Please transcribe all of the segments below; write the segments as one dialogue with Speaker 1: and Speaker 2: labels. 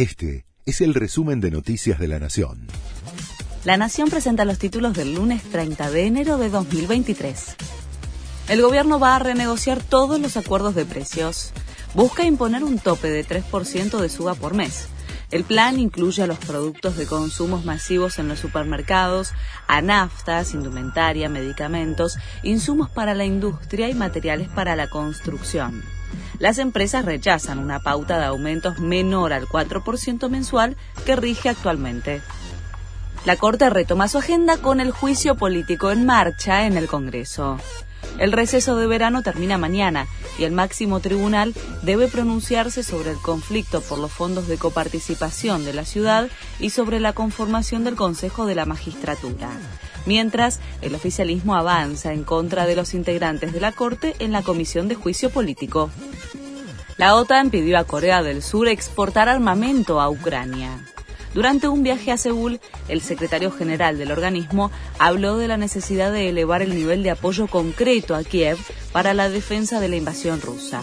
Speaker 1: Este es el resumen de Noticias de la Nación.
Speaker 2: La Nación presenta los títulos del lunes 30 de enero de 2023. El gobierno va a renegociar todos los acuerdos de precios. Busca imponer un tope de 3% de suba por mes. El plan incluye a los productos de consumos masivos en los supermercados, a naftas, indumentaria, medicamentos, insumos para la industria y materiales para la construcción las empresas rechazan una pauta de aumentos menor al 4% mensual que rige actualmente. La Corte retoma su agenda con el juicio político en marcha en el Congreso. El receso de verano termina mañana y el máximo tribunal debe pronunciarse sobre el conflicto por los fondos de coparticipación de la ciudad y sobre la conformación del Consejo de la Magistratura mientras el oficialismo avanza en contra de los integrantes de la Corte en la Comisión de Juicio Político. La OTAN pidió a Corea del Sur exportar armamento a Ucrania. Durante un viaje a Seúl, el secretario general del organismo habló de la necesidad de elevar el nivel de apoyo concreto a Kiev para la defensa de la invasión rusa.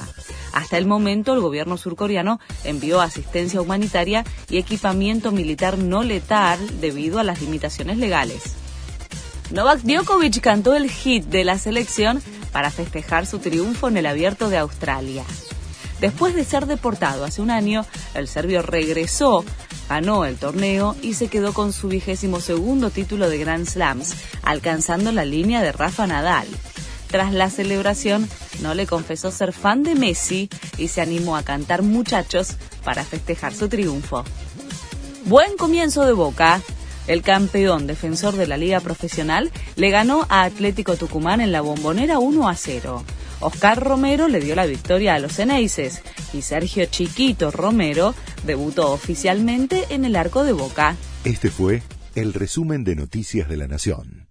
Speaker 2: Hasta el momento, el gobierno surcoreano envió asistencia humanitaria y equipamiento militar no letal debido a las limitaciones legales. Novak Djokovic cantó el hit de la selección para festejar su triunfo en el Abierto de Australia. Después de ser deportado hace un año, el serbio regresó, ganó el torneo y se quedó con su vigésimo segundo título de Grand Slams, alcanzando la línea de Rafa Nadal. Tras la celebración, no le confesó ser fan de Messi y se animó a cantar muchachos para festejar su triunfo. Buen comienzo de Boca. El campeón defensor de la liga profesional le ganó a Atlético Tucumán en la bombonera 1 a 0. Oscar Romero le dio la victoria a los Eneises y Sergio Chiquito Romero debutó oficialmente en el arco de Boca.
Speaker 1: Este fue el resumen de Noticias de la Nación.